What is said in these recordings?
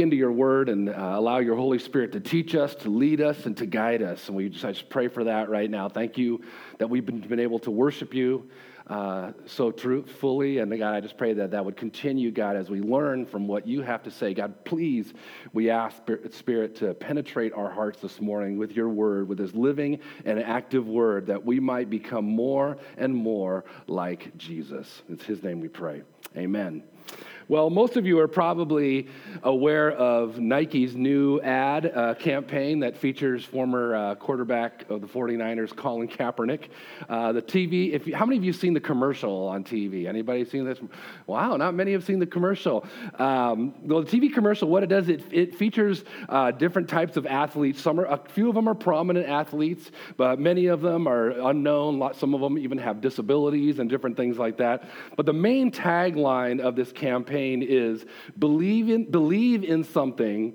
into your word and uh, allow your Holy Spirit to teach us, to lead us, and to guide us. And we just, I just pray for that right now. Thank you that we've been, been able to worship you uh, so truthfully. And God, I just pray that that would continue, God, as we learn from what you have to say. God, please, we ask Spirit to penetrate our hearts this morning with your word, with this living and active word, that we might become more and more like Jesus. It's his name we pray. Amen. Well, most of you are probably aware of Nike's new ad uh, campaign that features former uh, quarterback of the 49ers, Colin Kaepernick. Uh, the TV, if you, how many of you seen the commercial on TV? Anybody seen this? Wow, not many have seen the commercial. Um, well, the TV commercial, what it does, it, it features uh, different types of athletes. Some are, a few of them are prominent athletes, but many of them are unknown. Some of them even have disabilities and different things like that. But the main tagline of this campaign campaign is believe in, believe in something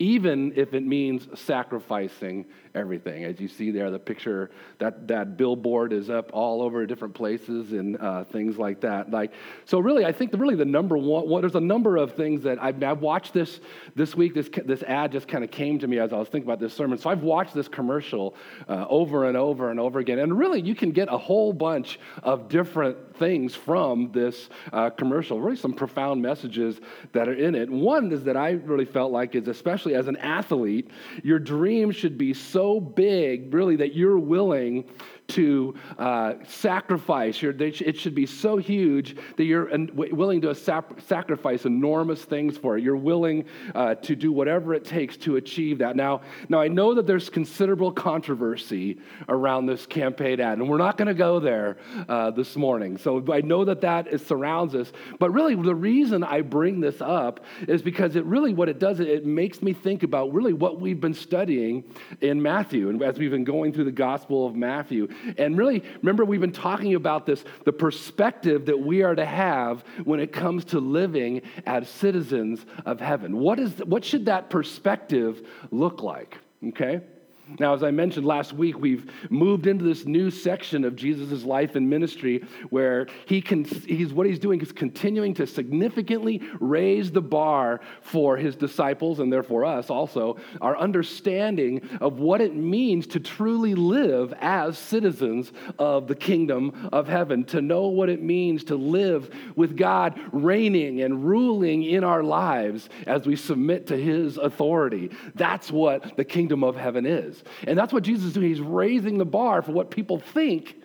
even if it means sacrificing everything. As you see there, the picture that that billboard is up all over different places and uh, things like that. Like so, really, I think the, really the number one. Well, there's a number of things that I've, I've watched this this week. This this ad just kind of came to me as I was thinking about this sermon. So I've watched this commercial uh, over and over and over again, and really, you can get a whole bunch of different things from this uh, commercial. Really, some profound messages that are in it. One is that I really felt like is especially as an athlete, your dream should be so so big, really, that you're willing to uh, sacrifice. it should be so huge that you're willing to sacrifice enormous things for it. You're willing uh, to do whatever it takes to achieve that. Now, now, I know that there's considerable controversy around this campaign ad, and we're not going to go there uh, this morning. So I know that that is, surrounds us. But really, the reason I bring this up is because it really, what it does, it makes me think about really what we've been studying in Matthew, and as we've been going through the Gospel of Matthew. And really, remember, we've been talking about this the perspective that we are to have when it comes to living as citizens of heaven. What, is, what should that perspective look like? Okay? Now, as I mentioned last week, we've moved into this new section of Jesus' life and ministry where he can, he's, what he's doing is continuing to significantly raise the bar for his disciples and therefore us also, our understanding of what it means to truly live as citizens of the kingdom of heaven, to know what it means to live with God reigning and ruling in our lives as we submit to his authority. That's what the kingdom of heaven is. And that's what Jesus is doing. He's raising the bar for what people think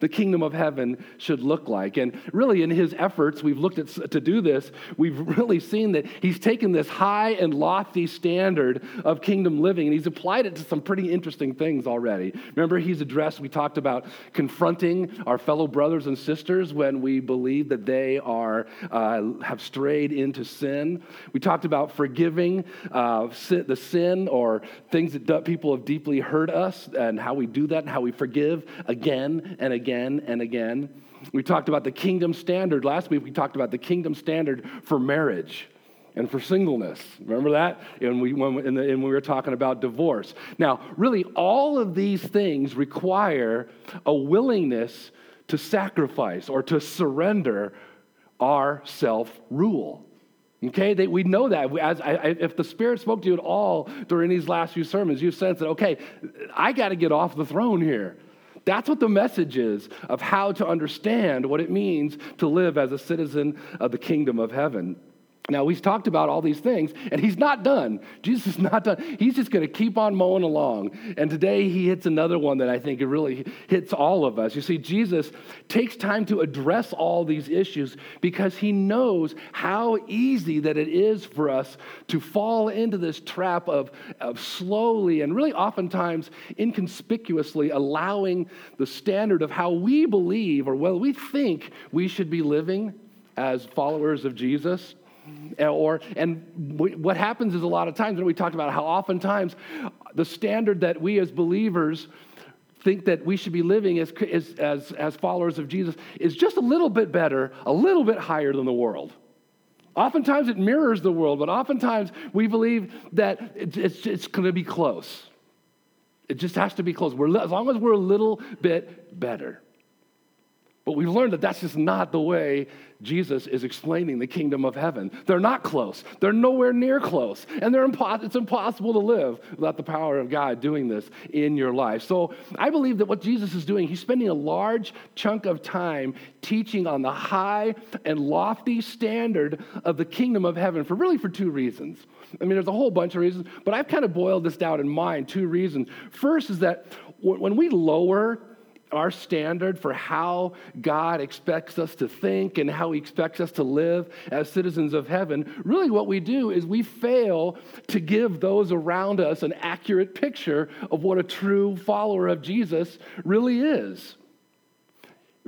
the kingdom of heaven should look like. And really, in his efforts, we've looked at to do this, we've really seen that he's taken this high and lofty standard of kingdom living and he's applied it to some pretty interesting things already. Remember, he's addressed, we talked about confronting our fellow brothers and sisters when we believe that they are, uh, have strayed into sin. We talked about forgiving uh, the sin or things that people have deeply hurt us and how we do that and how we forgive again and again again and again. We talked about the kingdom standard. Last week, we talked about the kingdom standard for marriage and for singleness. Remember that? And we, when, and we were talking about divorce. Now, really, all of these things require a willingness to sacrifice or to surrender our self rule. Okay, they, we know that. As I, if the Spirit spoke to you at all during these last few sermons, you sense that, okay, I got to get off the throne here. That's what the message is of how to understand what it means to live as a citizen of the kingdom of heaven. Now, we've talked about all these things, and he's not done. Jesus is not done. He's just going to keep on mowing along. And today he hits another one that I think it really hits all of us. You see, Jesus takes time to address all these issues because he knows how easy that it is for us to fall into this trap of, of slowly and really oftentimes inconspicuously allowing the standard of how we believe or well we think we should be living as followers of Jesus Eh, or, and what happens is a lot of times, when we talked about how oftentimes the standard that we as believers think that we should be living as, as, as followers of Jesus is just a little bit better, a little bit higher than the world. Oftentimes it mirrors the world, but oftentimes we believe that it's, it's going to be close. It just has to be close. We're, as long as we're a little bit better. But we've learned that that's just not the way Jesus is explaining the kingdom of heaven. They're not close. They're nowhere near close. And they're it's impossible to live without the power of God doing this in your life. So I believe that what Jesus is doing, he's spending a large chunk of time teaching on the high and lofty standard of the kingdom of heaven for really for two reasons. I mean, there's a whole bunch of reasons, but I've kind of boiled this down in mind. Two reasons. First is that when we lower our standard for how God expects us to think and how He expects us to live as citizens of heaven, really what we do is we fail to give those around us an accurate picture of what a true follower of Jesus really is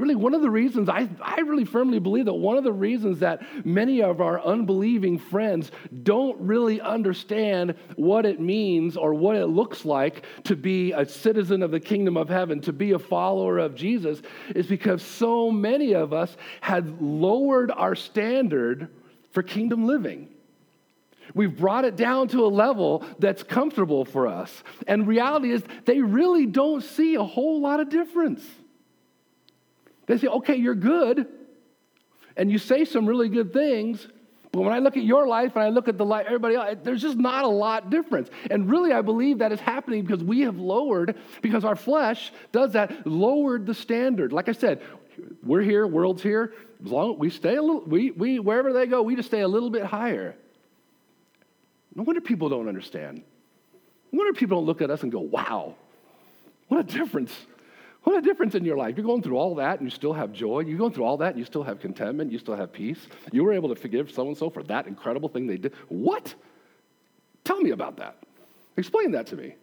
really one of the reasons I, I really firmly believe that one of the reasons that many of our unbelieving friends don't really understand what it means or what it looks like to be a citizen of the kingdom of heaven to be a follower of jesus is because so many of us had lowered our standard for kingdom living We've brought it down to a level that's comfortable for us. And reality is, they really don't see a whole lot of difference. They say, okay, you're good, and you say some really good things, but when I look at your life and I look at the life everybody else, there's just not a lot difference. And really, I believe that is happening because we have lowered, because our flesh does that, lowered the standard. Like I said, we're here, world's here. As long as we stay a little, we, we wherever they go, we just stay a little bit higher. No wonder people don't understand. No wonder people don't look at us and go, wow, what a difference what a difference in your life. You're going through all that and you still have joy. You're going through all that and you still have contentment. You still have peace. You were able to forgive so and so for that incredible thing they did. What? Tell me about that. Explain that to me.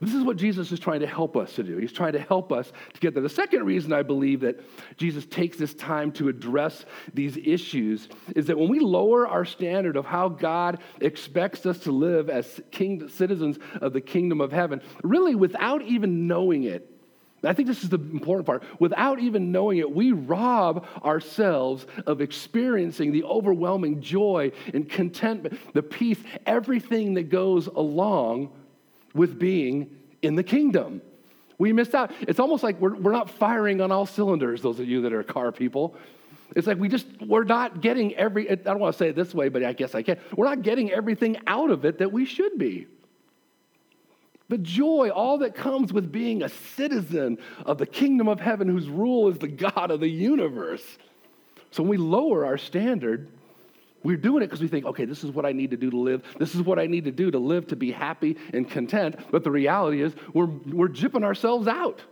This is what Jesus is trying to help us to do. He's trying to help us to get there. The second reason I believe that Jesus takes this time to address these issues is that when we lower our standard of how God expects us to live as king, citizens of the kingdom of heaven, really without even knowing it, I think this is the important part. Without even knowing it, we rob ourselves of experiencing the overwhelming joy and contentment, the peace, everything that goes along with being in the kingdom. We missed out. It's almost like we're, we're not firing on all cylinders, those of you that are car people. It's like we just, we're not getting every, I don't want to say it this way, but I guess I can. We're not getting everything out of it that we should be. The joy, all that comes with being a citizen of the kingdom of heaven whose rule is the God of the universe. So when we lower our standard, we're doing it because we think, okay, this is what I need to do to live. This is what I need to do to live to be happy and content. But the reality is, we're, we're jipping ourselves out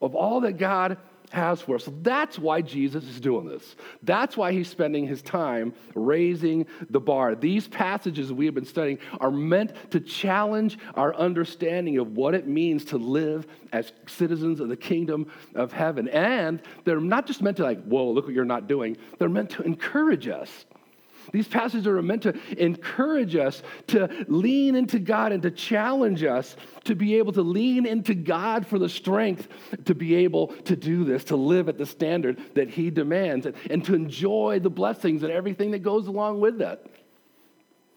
of all that God has for us. So that's why Jesus is doing this. That's why he's spending his time raising the bar. These passages we have been studying are meant to challenge our understanding of what it means to live as citizens of the kingdom of heaven. And they're not just meant to, like, whoa, look what you're not doing. They're meant to encourage us these passages are meant to encourage us to lean into God and to challenge us to be able to lean into God for the strength to be able to do this, to live at the standard that He demands, and to enjoy the blessings and everything that goes along with that.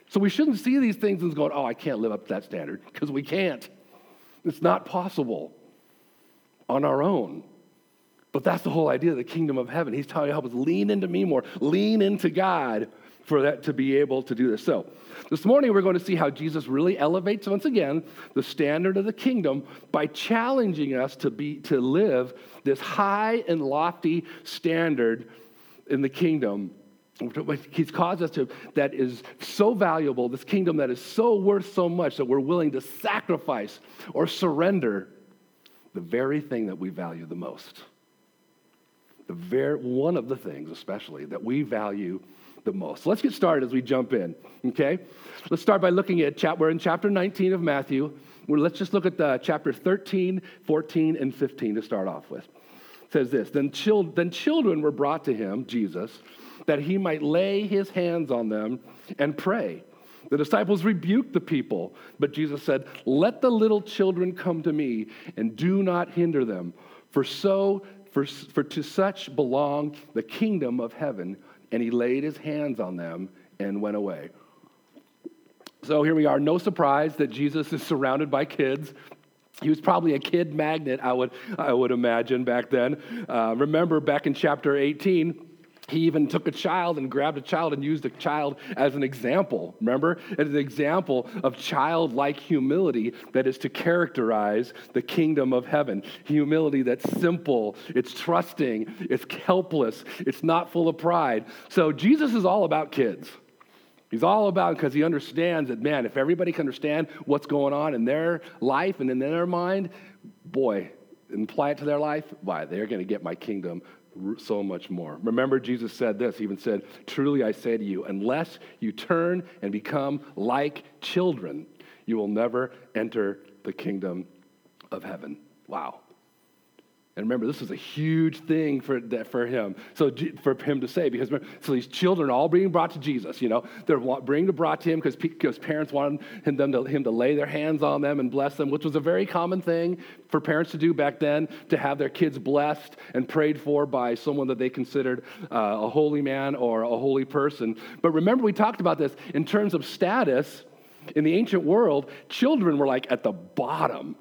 So we shouldn't see these things and go, oh, I can't live up to that standard, because we can't. It's not possible on our own. But that's the whole idea of the kingdom of heaven. He's trying to help us lean into me more, lean into God for that to be able to do this. So, this morning we're going to see how Jesus really elevates once again the standard of the kingdom by challenging us to be to live this high and lofty standard in the kingdom. He's caused us to that is so valuable, this kingdom that is so worth so much that we're willing to sacrifice or surrender the very thing that we value the most. The very one of the things, especially, that we value the most. Let's get started as we jump in, okay? Let's start by looking at, chap- we're in chapter 19 of Matthew. Let's just look at the chapter 13, 14, and 15 to start off with. It says this then, chil- then children were brought to him, Jesus, that he might lay his hands on them and pray. The disciples rebuked the people, but Jesus said, Let the little children come to me and do not hinder them, for so for, for to such belong the kingdom of heaven and he laid his hands on them and went away. So here we are. No surprise that Jesus is surrounded by kids. He was probably a kid magnet, I would, I would imagine back then. Uh, remember back in chapter 18, he even took a child and grabbed a child and used a child as an example. Remember? As an example of childlike humility that is to characterize the kingdom of heaven. Humility that's simple, it's trusting, it's helpless, it's not full of pride. So Jesus is all about kids. He's all about because he understands that, man, if everybody can understand what's going on in their life and in their mind, boy, and apply it to their life, why, they're going to get my kingdom so much more. Remember, Jesus said this, he even said, Truly I say to you, unless you turn and become like children, you will never enter the kingdom of heaven. Wow. And remember, this was a huge thing for, for him. So for him to say, because so these children are all being brought to Jesus. You know, they're being brought to him because because parents wanted him, them to, him to lay their hands on them and bless them, which was a very common thing for parents to do back then, to have their kids blessed and prayed for by someone that they considered uh, a holy man or a holy person. But remember, we talked about this in terms of status. In the ancient world, children were like at the bottom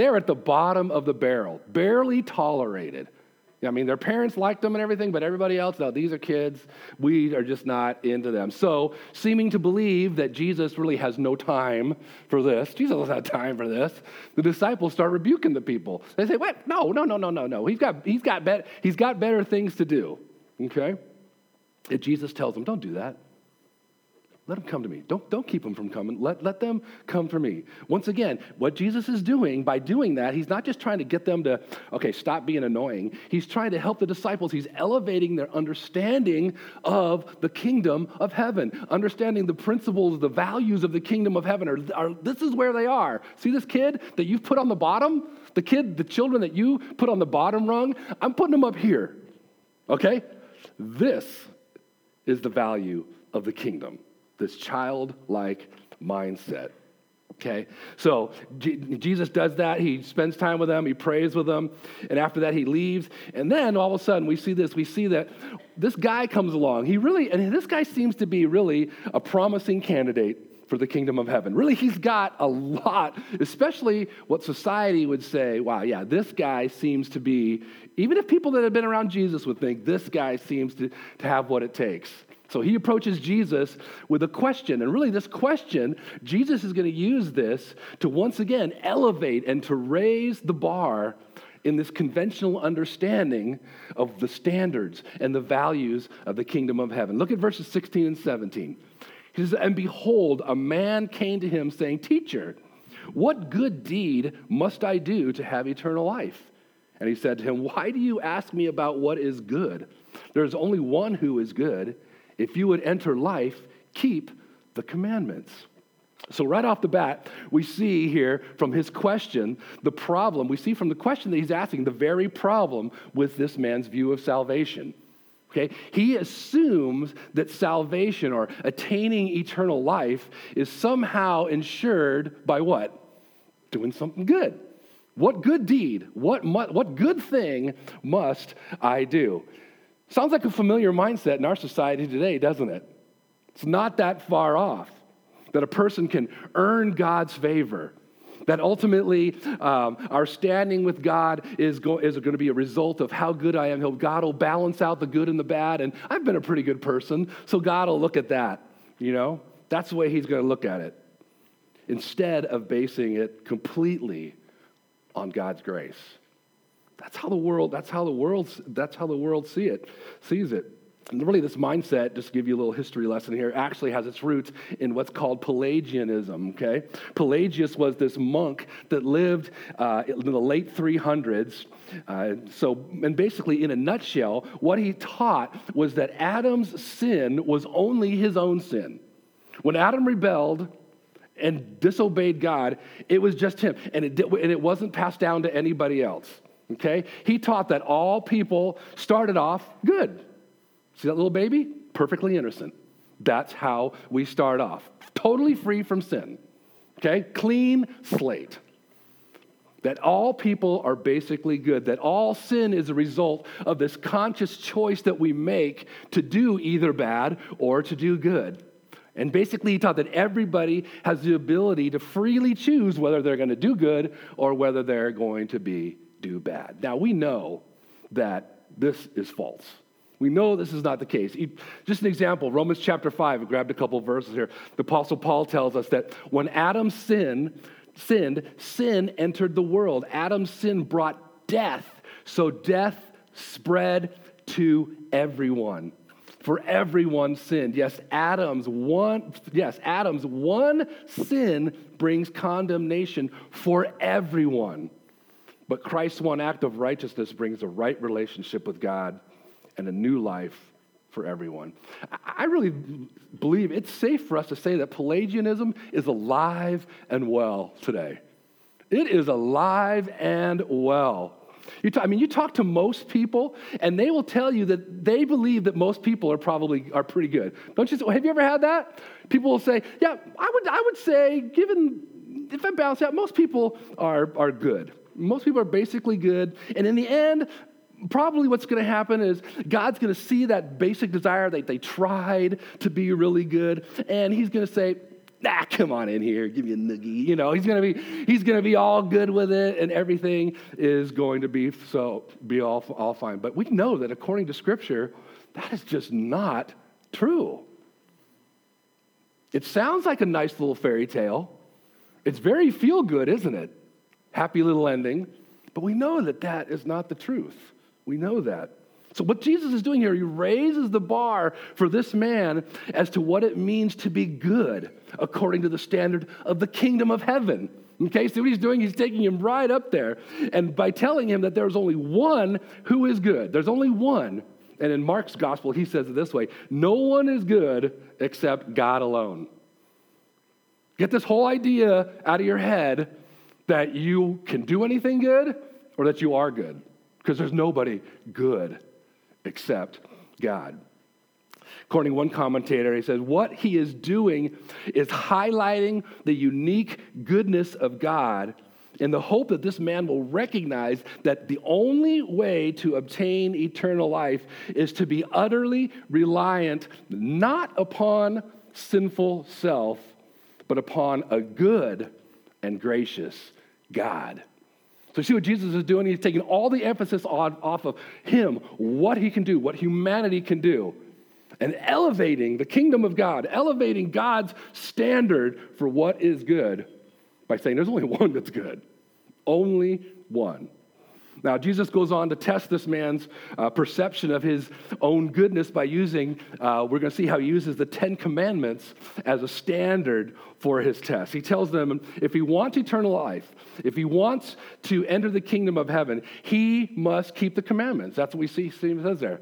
they're at the bottom of the barrel, barely tolerated. I mean, their parents liked them and everything, but everybody else, no, these are kids. We are just not into them. So, seeming to believe that Jesus really has no time for this, Jesus doesn't have time for this, the disciples start rebuking the people. They say, wait, no, no, no, no, no, no. He's got, he's got, be- he's got better things to do. Okay? And Jesus tells them, don't do that. Let them come to me. Don't, don't keep them from coming. Let, let them come for me. Once again, what Jesus is doing by doing that, he's not just trying to get them to, okay, stop being annoying. He's trying to help the disciples. He's elevating their understanding of the kingdom of heaven, understanding the principles, the values of the kingdom of heaven. Are, are, this is where they are. See this kid that you've put on the bottom? The kid, the children that you put on the bottom rung? I'm putting them up here. Okay? This is the value of the kingdom this childlike mindset. Okay, so G- Jesus does that. He spends time with them, he prays with them, and after that, he leaves. And then all of a sudden, we see this we see that this guy comes along. He really, and this guy seems to be really a promising candidate for the kingdom of heaven. Really, he's got a lot, especially what society would say, wow, yeah, this guy seems to be, even if people that have been around Jesus would think, this guy seems to, to have what it takes. So he approaches Jesus with a question. And really, this question, Jesus is going to use this to once again elevate and to raise the bar in this conventional understanding of the standards and the values of the kingdom of heaven. Look at verses 16 and 17. He says, And behold, a man came to him saying, Teacher, what good deed must I do to have eternal life? And he said to him, Why do you ask me about what is good? There's only one who is good. If you would enter life, keep the commandments. So, right off the bat, we see here from his question the problem. We see from the question that he's asking the very problem with this man's view of salvation. Okay? He assumes that salvation or attaining eternal life is somehow ensured by what? Doing something good. What good deed, what, what good thing must I do? Sounds like a familiar mindset in our society today, doesn't it? It's not that far off that a person can earn God's favor. That ultimately, um, our standing with God is, go- is going to be a result of how good I am. God will balance out the good and the bad, and I've been a pretty good person, so God will look at that. You know, that's the way He's going to look at it. Instead of basing it completely on God's grace. That's how the world, that's how the world, that's how the world see it, sees it. And really, this mindset, just to give you a little history lesson here, actually has its roots in what's called Pelagianism, okay? Pelagius was this monk that lived uh, in the late 300s. Uh, so, and basically, in a nutshell, what he taught was that Adam's sin was only his own sin. When Adam rebelled, and disobeyed God, it was just him. And it, and it wasn't passed down to anybody else. Okay? He taught that all people started off good. See that little baby? Perfectly innocent. That's how we start off. Totally free from sin. Okay? Clean slate. That all people are basically good, that all sin is a result of this conscious choice that we make to do either bad or to do good. And basically, he taught that everybody has the ability to freely choose whether they're going to do good or whether they're going to be do bad. Now, we know that this is false. We know this is not the case. Just an example, Romans chapter 5, I grabbed a couple verses here. The Apostle Paul tells us that when Adam sinned, sinned, sin entered the world. Adam's sin brought death. So death spread to everyone. For everyone sinned. Yes, Adam's one yes, Adam's one sin brings condemnation for everyone. But Christ's one act of righteousness brings a right relationship with God and a new life for everyone. I really believe it's safe for us to say that Pelagianism is alive and well today. It is alive and well. You talk, I mean, you talk to most people, and they will tell you that they believe that most people are probably are pretty good. Don't you? Have you ever had that? People will say, "Yeah, I would. I would say, given if I balance out, most people are are good. Most people are basically good, and in the end, probably what's going to happen is God's going to see that basic desire that they tried to be really good, and He's going to say, "Ah, come on in here, give me a noogie." You know, He's going to be He's to be all good with it, and everything is going to be so be all all fine. But we know that according to Scripture, that is just not true. It sounds like a nice little fairy tale. It's very feel good, isn't it? Happy little ending. But we know that that is not the truth. We know that. So, what Jesus is doing here, he raises the bar for this man as to what it means to be good according to the standard of the kingdom of heaven. Okay, see what he's doing? He's taking him right up there. And by telling him that there's only one who is good, there's only one. And in Mark's gospel, he says it this way No one is good except God alone. Get this whole idea out of your head that you can do anything good or that you are good because there's nobody good except God. According to one commentator, he says, What he is doing is highlighting the unique goodness of God in the hope that this man will recognize that the only way to obtain eternal life is to be utterly reliant not upon sinful self, but upon a good and gracious God. So, see what Jesus is doing? He's taking all the emphasis on, off of him, what he can do, what humanity can do, and elevating the kingdom of God, elevating God's standard for what is good by saying there's only one that's good. Only one. Now, Jesus goes on to test this man's uh, perception of his own goodness by using, uh, we're going to see how he uses the Ten Commandments as a standard for his test. He tells them if he wants eternal life, if he wants to enter the kingdom of heaven, he must keep the commandments. That's what we see, it says there.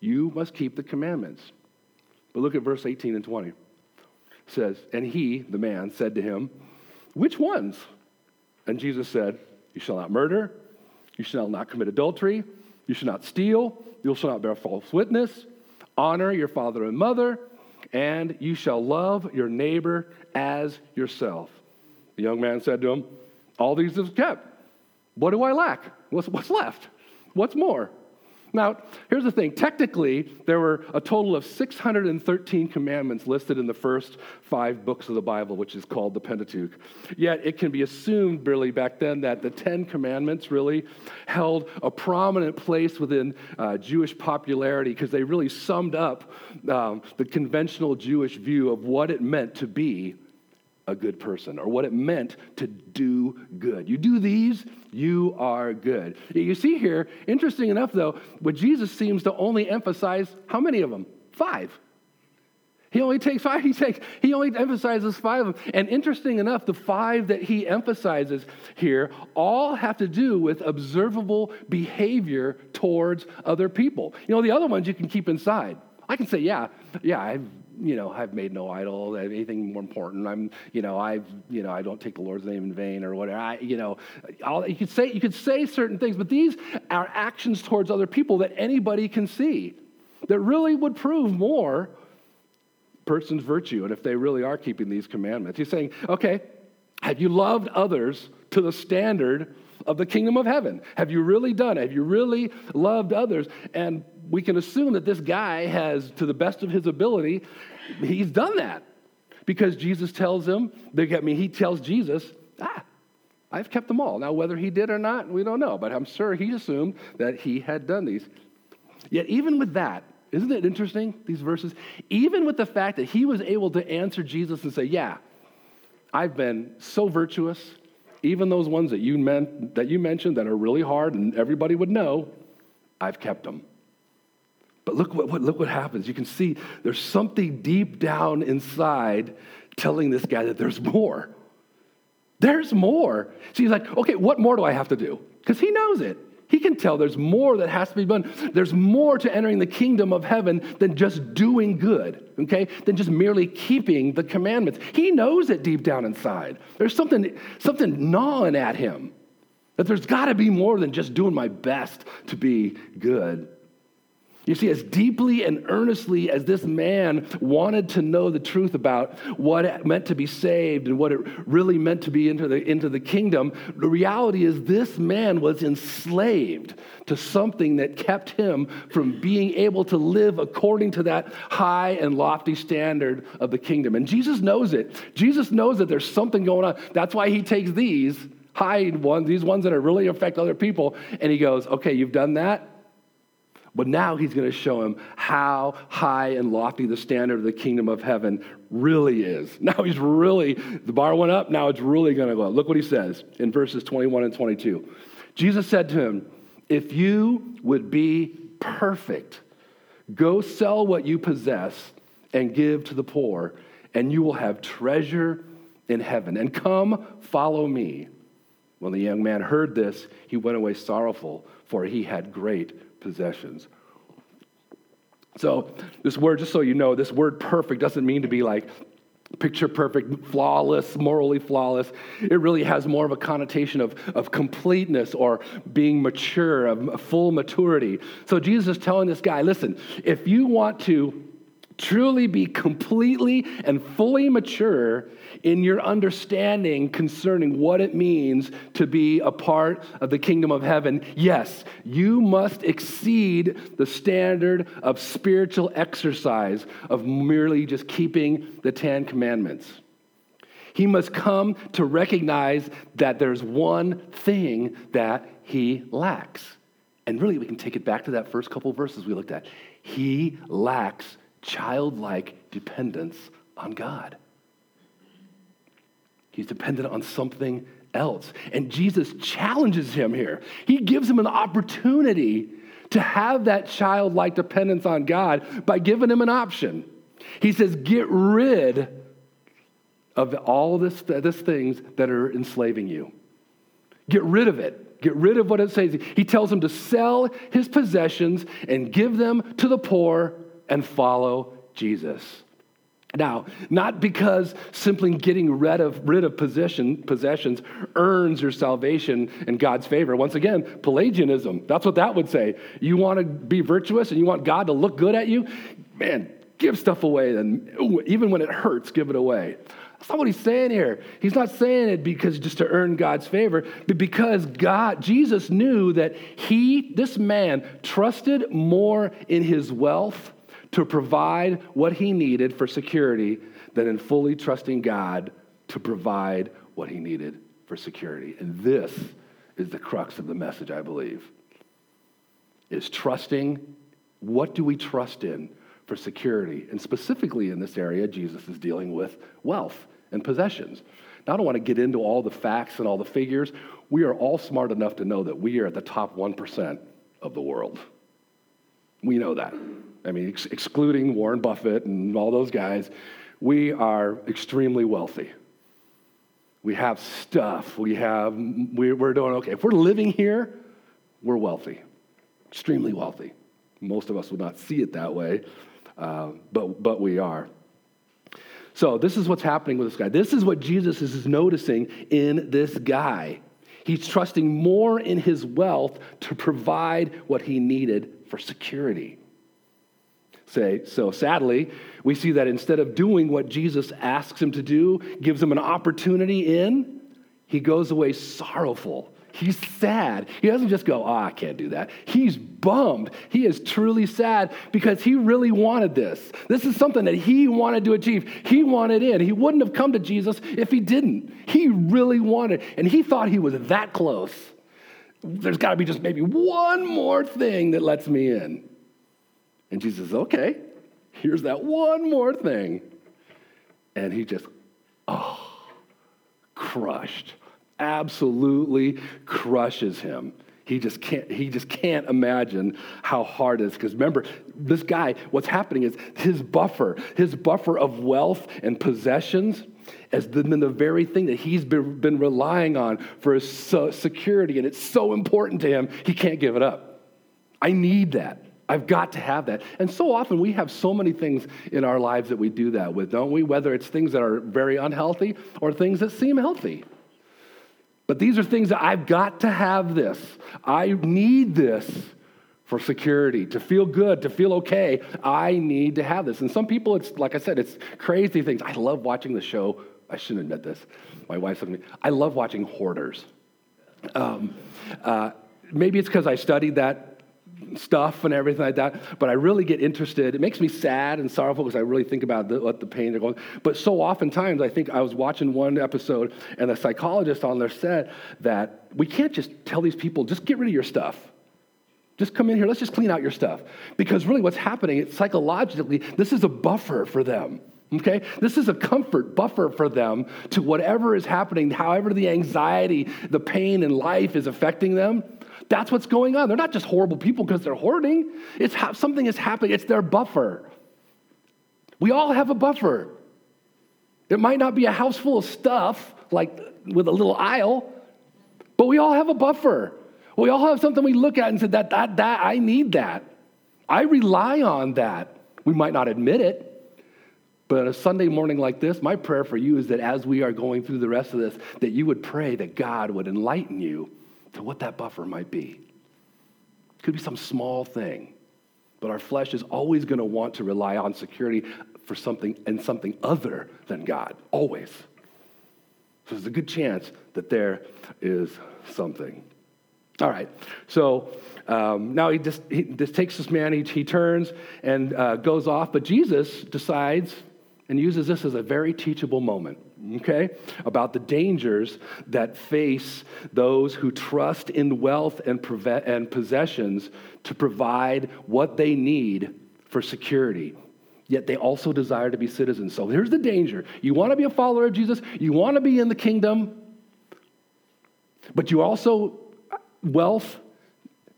You must keep the commandments. But look at verse 18 and 20. It says, And he, the man, said to him, Which ones? And Jesus said, You shall not murder. You shall not commit adultery. You shall not steal. You shall not bear false witness. Honor your father and mother. And you shall love your neighbor as yourself. The young man said to him, All these have kept. What do I lack? What's, what's left? What's more? Now, here's the thing. Technically, there were a total of 613 commandments listed in the first five books of the Bible, which is called the Pentateuch. Yet, it can be assumed, really, back then, that the Ten Commandments really held a prominent place within uh, Jewish popularity because they really summed up um, the conventional Jewish view of what it meant to be a good person or what it meant to do good. You do these, you are good. You see here, interesting enough though, what Jesus seems to only emphasize how many of them? Five. He only takes five. He takes. He only emphasizes five of them. And interesting enough, the five that he emphasizes here all have to do with observable behavior towards other people. You know, the other ones you can keep inside. I can say, yeah, yeah, I've you know, I've made no idol, anything more important. I'm, you know, I've, you know, I don't take the Lord's name in vain or whatever. I, you know, you could say, you could say certain things, but these are actions towards other people that anybody can see that really would prove more person's virtue and if they really are keeping these commandments. He's saying, okay, have you loved others to the standard of the kingdom of heaven? Have you really done it? Have you really loved others? And we can assume that this guy has, to the best of his ability, he's done that. Because Jesus tells him, I mean, he tells Jesus, ah, I've kept them all. Now, whether he did or not, we don't know, but I'm sure he assumed that he had done these. Yet, even with that, isn't it interesting, these verses? Even with the fact that he was able to answer Jesus and say, Yeah, I've been so virtuous, even those ones that you, meant, that you mentioned that are really hard and everybody would know, I've kept them. But look what, what, look what happens. You can see there's something deep down inside telling this guy that there's more. There's more. So he's like, okay, what more do I have to do? Because he knows it. He can tell there's more that has to be done. There's more to entering the kingdom of heaven than just doing good, okay? Than just merely keeping the commandments. He knows it deep down inside. There's something, something gnawing at him. That there's got to be more than just doing my best to be good. You see, as deeply and earnestly as this man wanted to know the truth about what it meant to be saved and what it really meant to be into the, into the kingdom, the reality is this man was enslaved to something that kept him from being able to live according to that high and lofty standard of the kingdom. And Jesus knows it. Jesus knows that there's something going on. That's why he takes these high ones, these ones that are really affect other people, and he goes, okay, you've done that but now he's going to show him how high and lofty the standard of the kingdom of heaven really is. Now he's really, the bar went up, now it's really going to go up. Look what he says in verses 21 and 22. Jesus said to him, If you would be perfect, go sell what you possess and give to the poor, and you will have treasure in heaven. And come, follow me. When the young man heard this, he went away sorrowful, for he had great possessions. So, this word, just so you know, this word perfect doesn't mean to be like picture perfect, flawless, morally flawless. It really has more of a connotation of, of completeness or being mature, of full maturity. So, Jesus is telling this guy listen, if you want to truly be completely and fully mature in your understanding concerning what it means to be a part of the kingdom of heaven, yes, you must exceed the standard of spiritual exercise of merely just keeping the Ten Commandments. He must come to recognize that there's one thing that he lacks. And really, we can take it back to that first couple verses we looked at. He lacks childlike dependence on God. He's dependent on something else. And Jesus challenges him here. He gives him an opportunity to have that childlike dependence on God by giving him an option. He says, Get rid of all this, this things that are enslaving you. Get rid of it. Get rid of what it says. He tells him to sell his possessions and give them to the poor and follow Jesus. Now, not because simply getting rid of, rid of possession, possessions earns your salvation and God's favor. Once again, Pelagianism, that's what that would say. You want to be virtuous and you want God to look good at you? Man, give stuff away, and even when it hurts, give it away. That's not what he's saying here. He's not saying it because just to earn God's favor, but because God, Jesus knew that he, this man, trusted more in his wealth to provide what he needed for security than in fully trusting God to provide what he needed for security. And this is the crux of the message, I believe. Is trusting what do we trust in for security? And specifically in this area, Jesus is dealing with wealth and possessions. Now, I don't want to get into all the facts and all the figures. We are all smart enough to know that we are at the top 1% of the world. We know that. I mean, ex- excluding Warren Buffett and all those guys, we are extremely wealthy. We have stuff. We have, we're doing okay. If we're living here, we're wealthy, extremely wealthy. Most of us would not see it that way, uh, but, but we are. So, this is what's happening with this guy. This is what Jesus is noticing in this guy. He's trusting more in his wealth to provide what he needed for security say. So sadly, we see that instead of doing what Jesus asks him to do, gives him an opportunity in, he goes away sorrowful. He's sad. He doesn't just go, oh, I can't do that. He's bummed. He is truly sad because he really wanted this. This is something that he wanted to achieve. He wanted in. He wouldn't have come to Jesus if he didn't. He really wanted, and he thought he was that close. There's got to be just maybe one more thing that lets me in. And Jesus says, okay, here's that one more thing. And he just, oh, crushed absolutely crushes him. He just can't, he just can't imagine how hard it is. Because remember, this guy, what's happening is his buffer, his buffer of wealth and possessions has been the very thing that he's been, been relying on for his security. And it's so important to him, he can't give it up. I need that. I've got to have that. And so often we have so many things in our lives that we do that with, don't we? Whether it's things that are very unhealthy or things that seem healthy. But these are things that I've got to have this. I need this for security, to feel good, to feel okay. I need to have this. And some people, it's like I said, it's crazy things. I love watching the show. I shouldn't admit this. My wife's looking at me. I love watching hoarders. Um, uh, maybe it's because I studied that stuff and everything like that, but I really get interested. It makes me sad and sorrowful because I really think about the, what the pain they're going. But so oftentimes, I think I was watching one episode, and the psychologist on there said that we can't just tell these people just get rid of your stuff. Just come in here. Let's just clean out your stuff. Because really, what's happening? It's psychologically, this is a buffer for them. Okay? This is a comfort buffer for them to whatever is happening, however the anxiety, the pain in life is affecting them that's what's going on. They're not just horrible people because they're hoarding, it's ha- something is happening, it's their buffer. We all have a buffer. It might not be a house full of stuff, like with a little aisle, but we all have a buffer. We all have something we look at and say, that, that, that, I need that. I rely on that. We might not admit it, but on a Sunday morning like this, my prayer for you is that as we are going through the rest of this, that you would pray that God would enlighten you to what that buffer might be. It could be some small thing, but our flesh is always going to want to rely on security for something and something other than God, always. So there's a good chance that there is something. All right, so um, now he just he, this takes this man, he, he turns and uh, goes off, but Jesus decides and uses this as a very teachable moment okay, about the dangers that face those who trust in wealth and, preve- and possessions to provide what they need for security. Yet they also desire to be citizens. So here's the danger. You want to be a follower of Jesus, you want to be in the kingdom, but you also, wealth,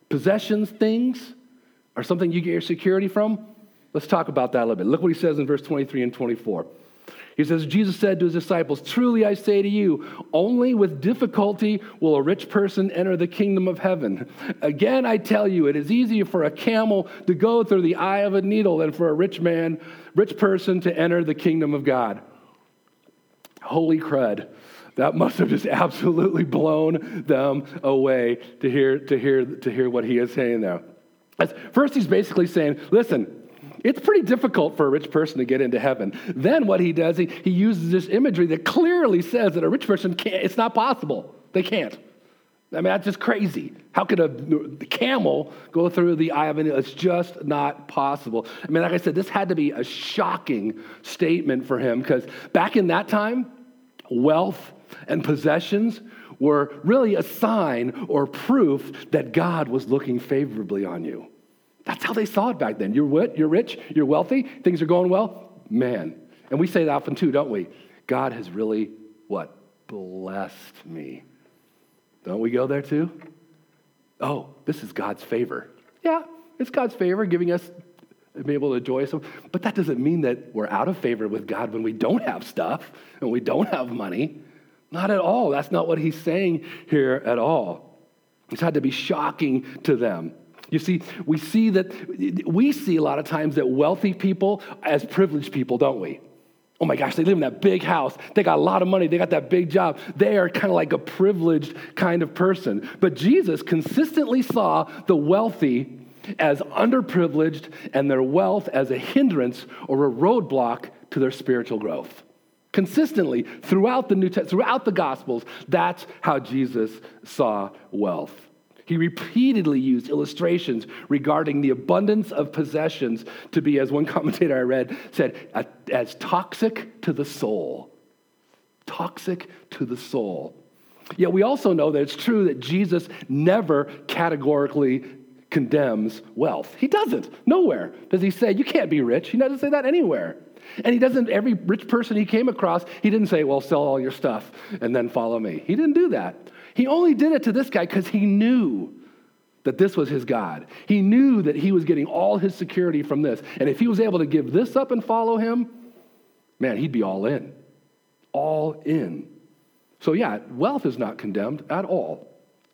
possessions, things are something you get your security from. Let's talk about that a little bit. Look what he says in verse 23 and 24. He says, Jesus said to his disciples, Truly I say to you, only with difficulty will a rich person enter the kingdom of heaven. Again, I tell you, it is easier for a camel to go through the eye of a needle than for a rich man, rich person to enter the kingdom of God. Holy crud. That must have just absolutely blown them away to hear, to hear, to hear what he is saying there. First, he's basically saying, listen, it's pretty difficult for a rich person to get into heaven. Then what he does, he, he uses this imagery that clearly says that a rich person can't, it's not possible. They can't. I mean, that's just crazy. How could a camel go through the eye of an It's just not possible. I mean, like I said, this had to be a shocking statement for him because back in that time, wealth and possessions were really a sign or proof that God was looking favorably on you. That's how they saw it back then. You're what? You're rich, you're wealthy, things are going well. Man. And we say that often too, don't we? God has really what? Blessed me. Don't we go there too? Oh, this is God's favor. Yeah, it's God's favor giving us be able to enjoy some, but that doesn't mean that we're out of favor with God when we don't have stuff and we don't have money. Not at all. That's not what he's saying here at all. It's had to be shocking to them. You see, we see that we see a lot of times that wealthy people as privileged people, don't we? Oh my gosh, they live in that big house. They got a lot of money. They got that big job. They are kind of like a privileged kind of person. But Jesus consistently saw the wealthy as underprivileged and their wealth as a hindrance or a roadblock to their spiritual growth. Consistently throughout the New Testament, throughout the Gospels, that's how Jesus saw wealth. He repeatedly used illustrations regarding the abundance of possessions to be, as one commentator I read said, as toxic to the soul. Toxic to the soul. Yet we also know that it's true that Jesus never categorically condemns wealth. He doesn't. Nowhere does he say, you can't be rich. He doesn't say that anywhere. And he doesn't, every rich person he came across, he didn't say, well, sell all your stuff and then follow me. He didn't do that. He only did it to this guy because he knew that this was his God. He knew that he was getting all his security from this. And if he was able to give this up and follow him, man, he'd be all in. All in. So, yeah, wealth is not condemned at all,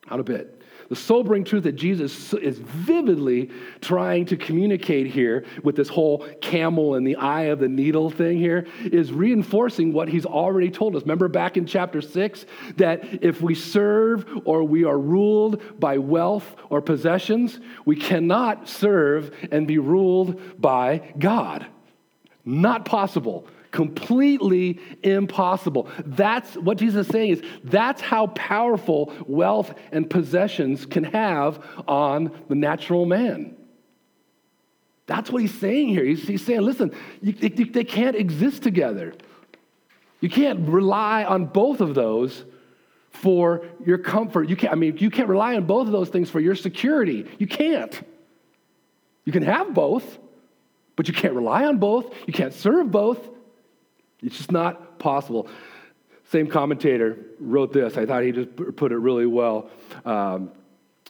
not a bit. The sobering truth that Jesus is vividly trying to communicate here with this whole camel and the eye of the needle thing here is reinforcing what he's already told us. Remember back in chapter 6 that if we serve or we are ruled by wealth or possessions, we cannot serve and be ruled by God. Not possible completely impossible. That's what Jesus is saying is that's how powerful wealth and possessions can have on the natural man. That's what he's saying here. He's, he's saying, listen, you, they, they can't exist together. You can't rely on both of those for your comfort. You can't, I mean, you can't rely on both of those things for your security. You can't. You can have both, but you can't rely on both. You can't serve both. It's just not possible. Same commentator wrote this. I thought he just put it really well. Um,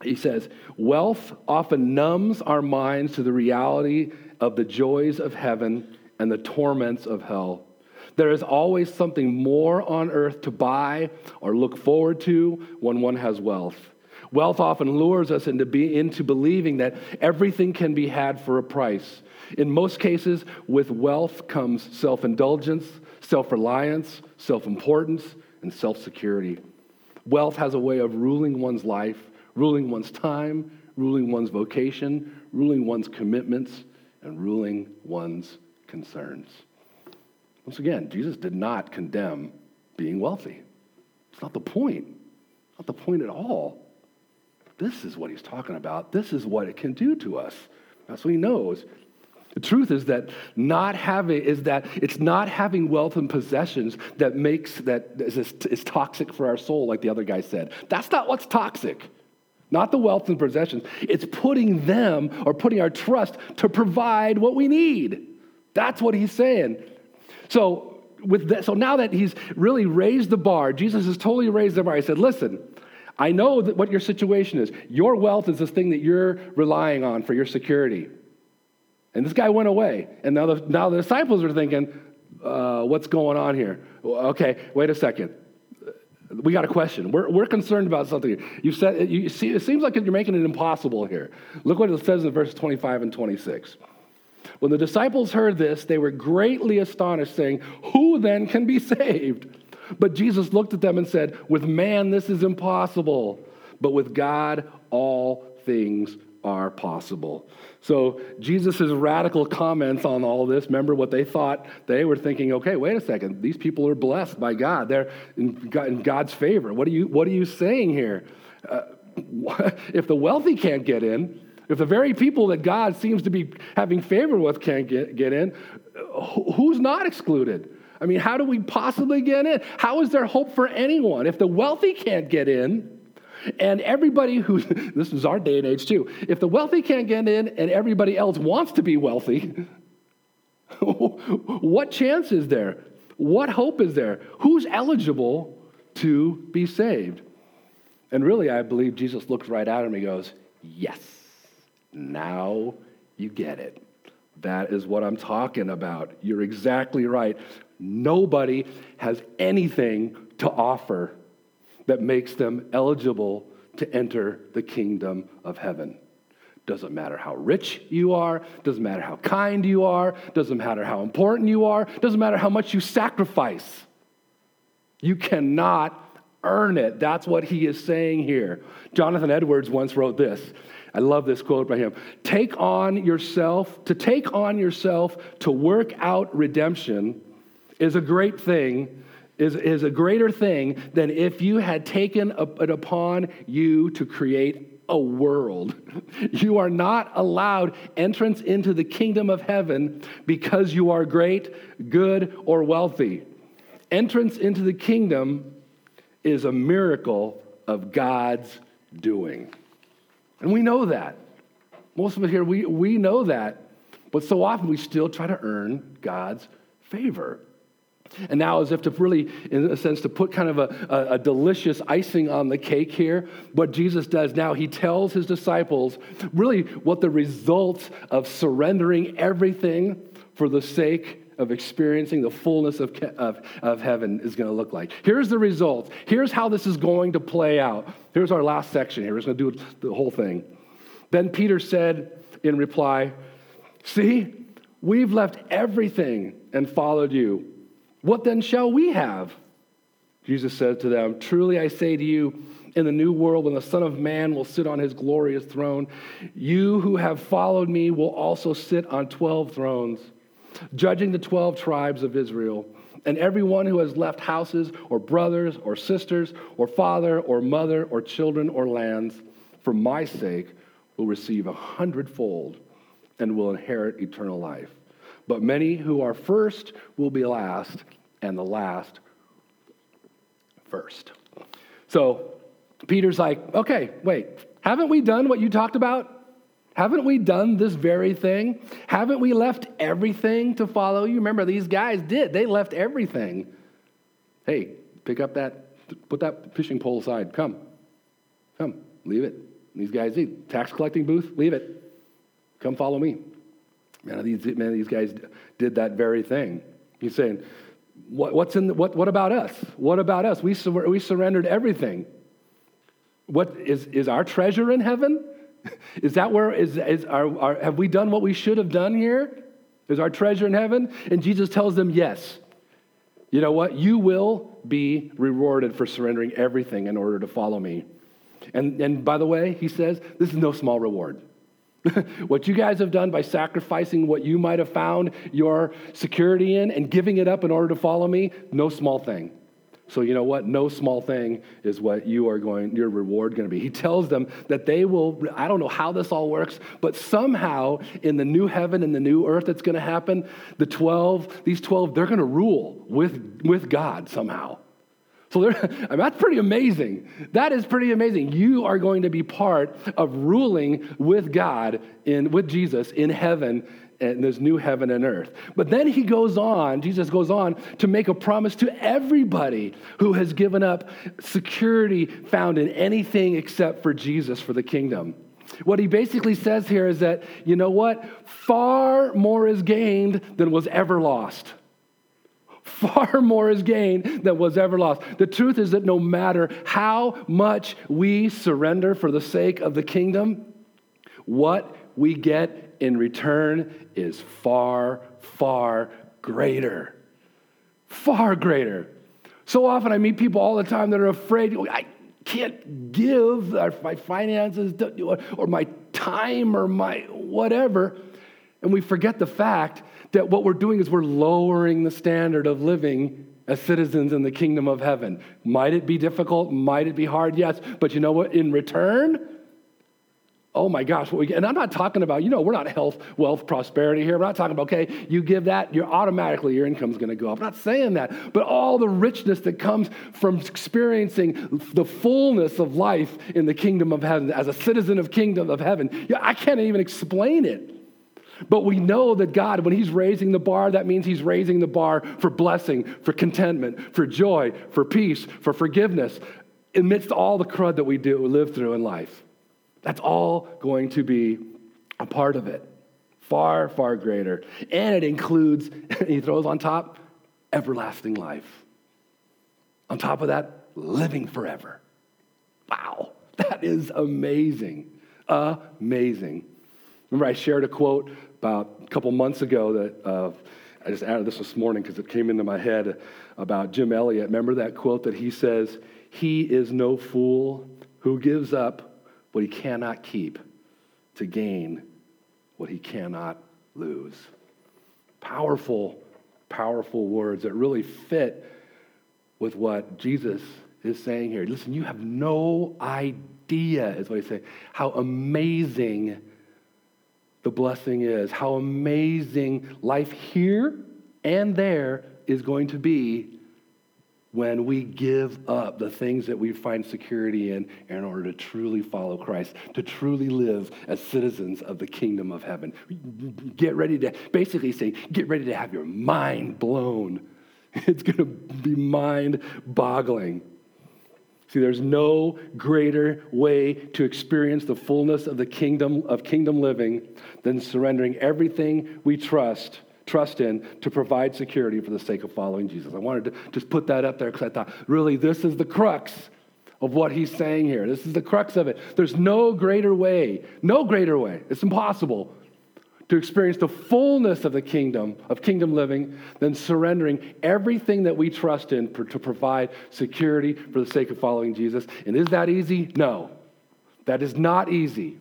he says, Wealth often numbs our minds to the reality of the joys of heaven and the torments of hell. There is always something more on earth to buy or look forward to when one has wealth. Wealth often lures us into, be, into believing that everything can be had for a price. In most cases, with wealth comes self indulgence, self reliance, self importance, and self security. Wealth has a way of ruling one's life, ruling one's time, ruling one's vocation, ruling one's commitments, and ruling one's concerns. Once again, Jesus did not condemn being wealthy. It's not the point. Not the point at all. This is what he's talking about. This is what it can do to us. That's what he knows. The truth is that not having is that it's not having wealth and possessions that makes that is, is toxic for our soul, like the other guy said. That's not what's toxic. Not the wealth and possessions. It's putting them or putting our trust to provide what we need. That's what he's saying. So with that, so now that he's really raised the bar, Jesus has totally raised the bar. He said, "Listen, I know that what your situation is. Your wealth is this thing that you're relying on for your security. And this guy went away. And now the, now the disciples are thinking, uh, what's going on here? Okay, wait a second. We got a question. We're, we're concerned about something. You said you see, it seems like you're making it impossible here. Look what it says in verses 25 and 26. When the disciples heard this, they were greatly astonished, saying, Who then can be saved? But Jesus looked at them and said, With man this is impossible, but with God all things are possible. So, Jesus' radical comments on all this, remember what they thought? They were thinking, okay, wait a second, these people are blessed by God. They're in God's favor. What are you, what are you saying here? Uh, if the wealthy can't get in, if the very people that God seems to be having favor with can't get, get in, who's not excluded? I mean, how do we possibly get in? How is there hope for anyone? If the wealthy can't get in, and everybody who, this is our day and age too, if the wealthy can't get in and everybody else wants to be wealthy, what chance is there? What hope is there? Who's eligible to be saved? And really, I believe Jesus looks right at him and he goes, Yes, now you get it. That is what I'm talking about. You're exactly right. Nobody has anything to offer that makes them eligible to enter the kingdom of heaven. Doesn't matter how rich you are, doesn't matter how kind you are, doesn't matter how important you are, doesn't matter how much you sacrifice. You cannot earn it. That's what he is saying here. Jonathan Edwards once wrote this. I love this quote by him. Take on yourself, to take on yourself to work out redemption is a great thing, is, is a greater thing than if you had taken it upon you to create a world. You are not allowed entrance into the kingdom of heaven because you are great, good, or wealthy. Entrance into the kingdom is a miracle of God's doing. And we know that. Most of us here, we, we know that. But so often we still try to earn God's favor. And now, as if to really, in a sense, to put kind of a, a, a, delicious icing on the cake here, what Jesus does now, he tells his disciples really what the results of surrendering everything for the sake of experiencing the fullness of, of, of heaven is going to look like. Here's the results. Here's how this is going to play out. Here's our last section here. We're going to do the whole thing. Then Peter said in reply, See, we've left everything and followed you. What then shall we have? Jesus said to them, Truly I say to you, in the new world, when the Son of Man will sit on his glorious throne, you who have followed me will also sit on 12 thrones, judging the 12 tribes of Israel. And everyone who has left houses, or brothers, or sisters, or father, or mother, or children, or lands, for my sake, will receive a hundredfold and will inherit eternal life. But many who are first will be last, and the last first. So Peter's like, okay, wait, haven't we done what you talked about? Haven't we done this very thing? Haven't we left everything to follow you? Remember, these guys did. They left everything. Hey, pick up that, put that fishing pole aside. Come. Come. Leave it. These guys, tax collecting booth, leave it. Come follow me. Man, these, man, these guys did that very thing. He's saying, what, what's in the, what, what about us? What about us? We, sur- we surrendered everything. What is, is our treasure in heaven? Is that where is, is our, our, have we done what we should have done here? Is our treasure in heaven? And Jesus tells them, yes. You know what? You will be rewarded for surrendering everything in order to follow me. And, and by the way, he says, this is no small reward. what you guys have done by sacrificing what you might have found your security in and giving it up in order to follow me, no small thing. So, you know what? No small thing is what you are going, your reward going to be. He tells them that they will, I don't know how this all works, but somehow in the new heaven and the new earth that's going to happen, the 12, these 12, they're going to rule with, with God somehow. So that's pretty amazing. That is pretty amazing. You are going to be part of ruling with God in with Jesus in heaven in this new heaven and earth. But then he goes on, Jesus goes on to make a promise to everybody who has given up security found in anything except for Jesus for the kingdom. What he basically says here is that, you know what? Far more is gained than was ever lost far more is gained than was ever lost. The truth is that no matter how much we surrender for the sake of the kingdom, what we get in return is far, far greater. Far greater. So often I meet people all the time that are afraid, oh, I can't give my finances or my time or my whatever. And we forget the fact that what we're doing is we're lowering the standard of living as citizens in the kingdom of heaven. Might it be difficult? Might it be hard? Yes. But you know what? In return, oh my gosh, what we get. And I'm not talking about, you know, we're not health, wealth, prosperity here. We're not talking about, okay, you give that, you're automatically, your income's going to go up. I'm not saying that. But all the richness that comes from experiencing the fullness of life in the kingdom of heaven as a citizen of kingdom of heaven, I can't even explain it. But we know that God, when He's raising the bar, that means He's raising the bar for blessing, for contentment, for joy, for peace, for forgiveness, amidst all the crud that we do live through in life. That's all going to be a part of it. Far, far greater. And it includes, he throws on top, everlasting life. On top of that, living forever. Wow, that is amazing. Amazing. Remember, I shared a quote about a couple months ago that uh, I just added this this morning because it came into my head about Jim Elliot. Remember that quote that he says, He is no fool who gives up what he cannot keep to gain what he cannot lose. Powerful, powerful words that really fit with what Jesus is saying here. Listen, you have no idea, is what he's saying, how amazing the blessing is, how amazing life here and there is going to be when we give up the things that we find security in in order to truly follow Christ, to truly live as citizens of the kingdom of heaven. Get ready to, basically saying, get ready to have your mind blown. It's going to be mind boggling. See, there's no greater way to experience the fullness of the kingdom of kingdom living than surrendering everything we trust trust in to provide security for the sake of following Jesus. I wanted to just put that up there because I thought, really, this is the crux of what he's saying here. This is the crux of it. There's no greater way, no greater way. It's impossible to experience the fullness of the kingdom, of kingdom living, than surrendering everything that we trust in to provide security for the sake of following Jesus. And is that easy? No. That is not easy.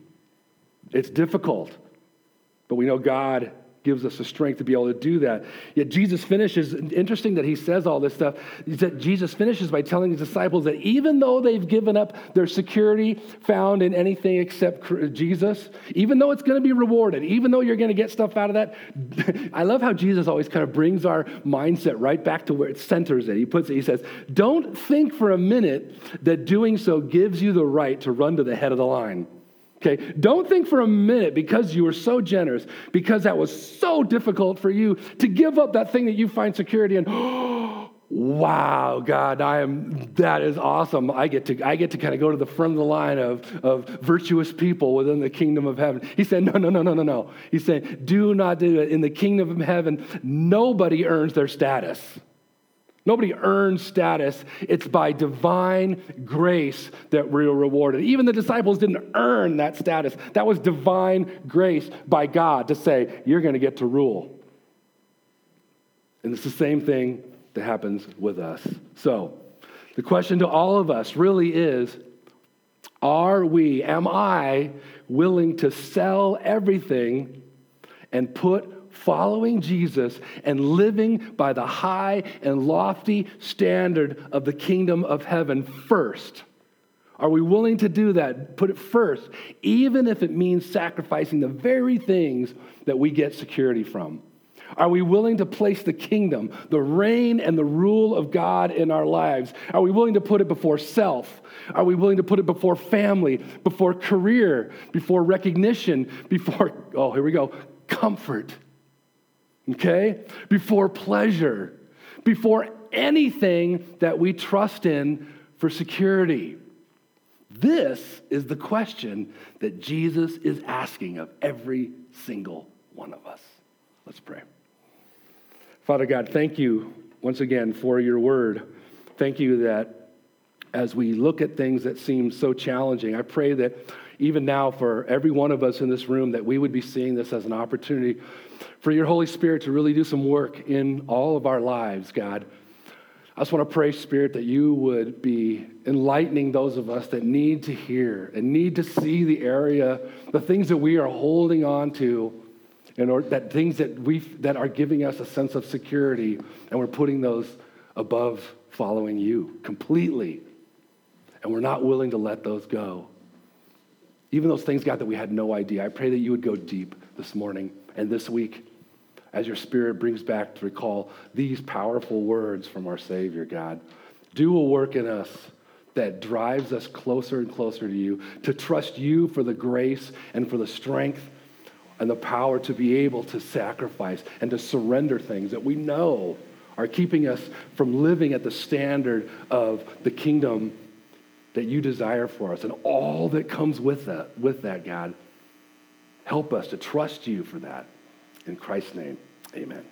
It's difficult. But we know God gives us the strength to be able to do that. Yet Jesus finishes, interesting that he says all this stuff, is that Jesus finishes by telling his disciples that even though they've given up their security found in anything except Jesus, even though it's going to be rewarded, even though you're going to get stuff out of that, I love how Jesus always kind of brings our mindset right back to where it centers it. He puts it, he says, Don't think for a minute that doing so gives you the right to run to the head of the line. Okay, don't think for a minute because you were so generous, because that was so difficult for you to give up that thing that you find security in. wow, God, I am that is awesome. I get to I get to kind of go to the front of the line of, of virtuous people within the kingdom of heaven. He said, No, no, no, no, no, no. He said, Do not do it. In the kingdom of heaven, nobody earns their status. Nobody earns status. It's by divine grace that we're rewarded. Even the disciples didn't earn that status. That was divine grace by God to say, you're going to get to rule. And it's the same thing that happens with us. So, the question to all of us really is are we, am I willing to sell everything and put following Jesus and living by the high and lofty standard of the kingdom of heaven first? Are we willing to do that? Put it first, even if it means sacrificing the very things that we get security from? Are we willing to place the kingdom, the reign and the rule of God in our lives? Are we willing to put it before self? Are we willing to put it before family, before career, before recognition, before, oh, here we go, comfort? Okay? Before pleasure, before anything that we trust in for security. This is the question that Jesus is asking of every single one of us. Let's pray. Father God, thank you once again for your word. Thank you that as we look at things that seem so challenging, I pray that even now for every one of us in this room that we would be seeing this as an opportunity for your Holy Spirit to really do some work in all of our lives, God. I just want to pray, Spirit, that you would be enlightening those of us that need to hear and need to see the area, the things that we are holding on to, and or that things that we that are giving us a sense of security, and we're putting those above following you completely, and we're not willing to let those go. Even those things, God, that we had no idea. I pray that you would go deep this morning and this week as your spirit brings back to recall these powerful words from our Savior, God. Do a work in us that drives us closer and closer to you, to trust you for the grace and for the strength and the power to be able to sacrifice and to surrender things that we know are keeping us from living at the standard of the kingdom that you desire for us and all that comes with that, with that, God. Help us to trust you for that. In Christ's name, amen.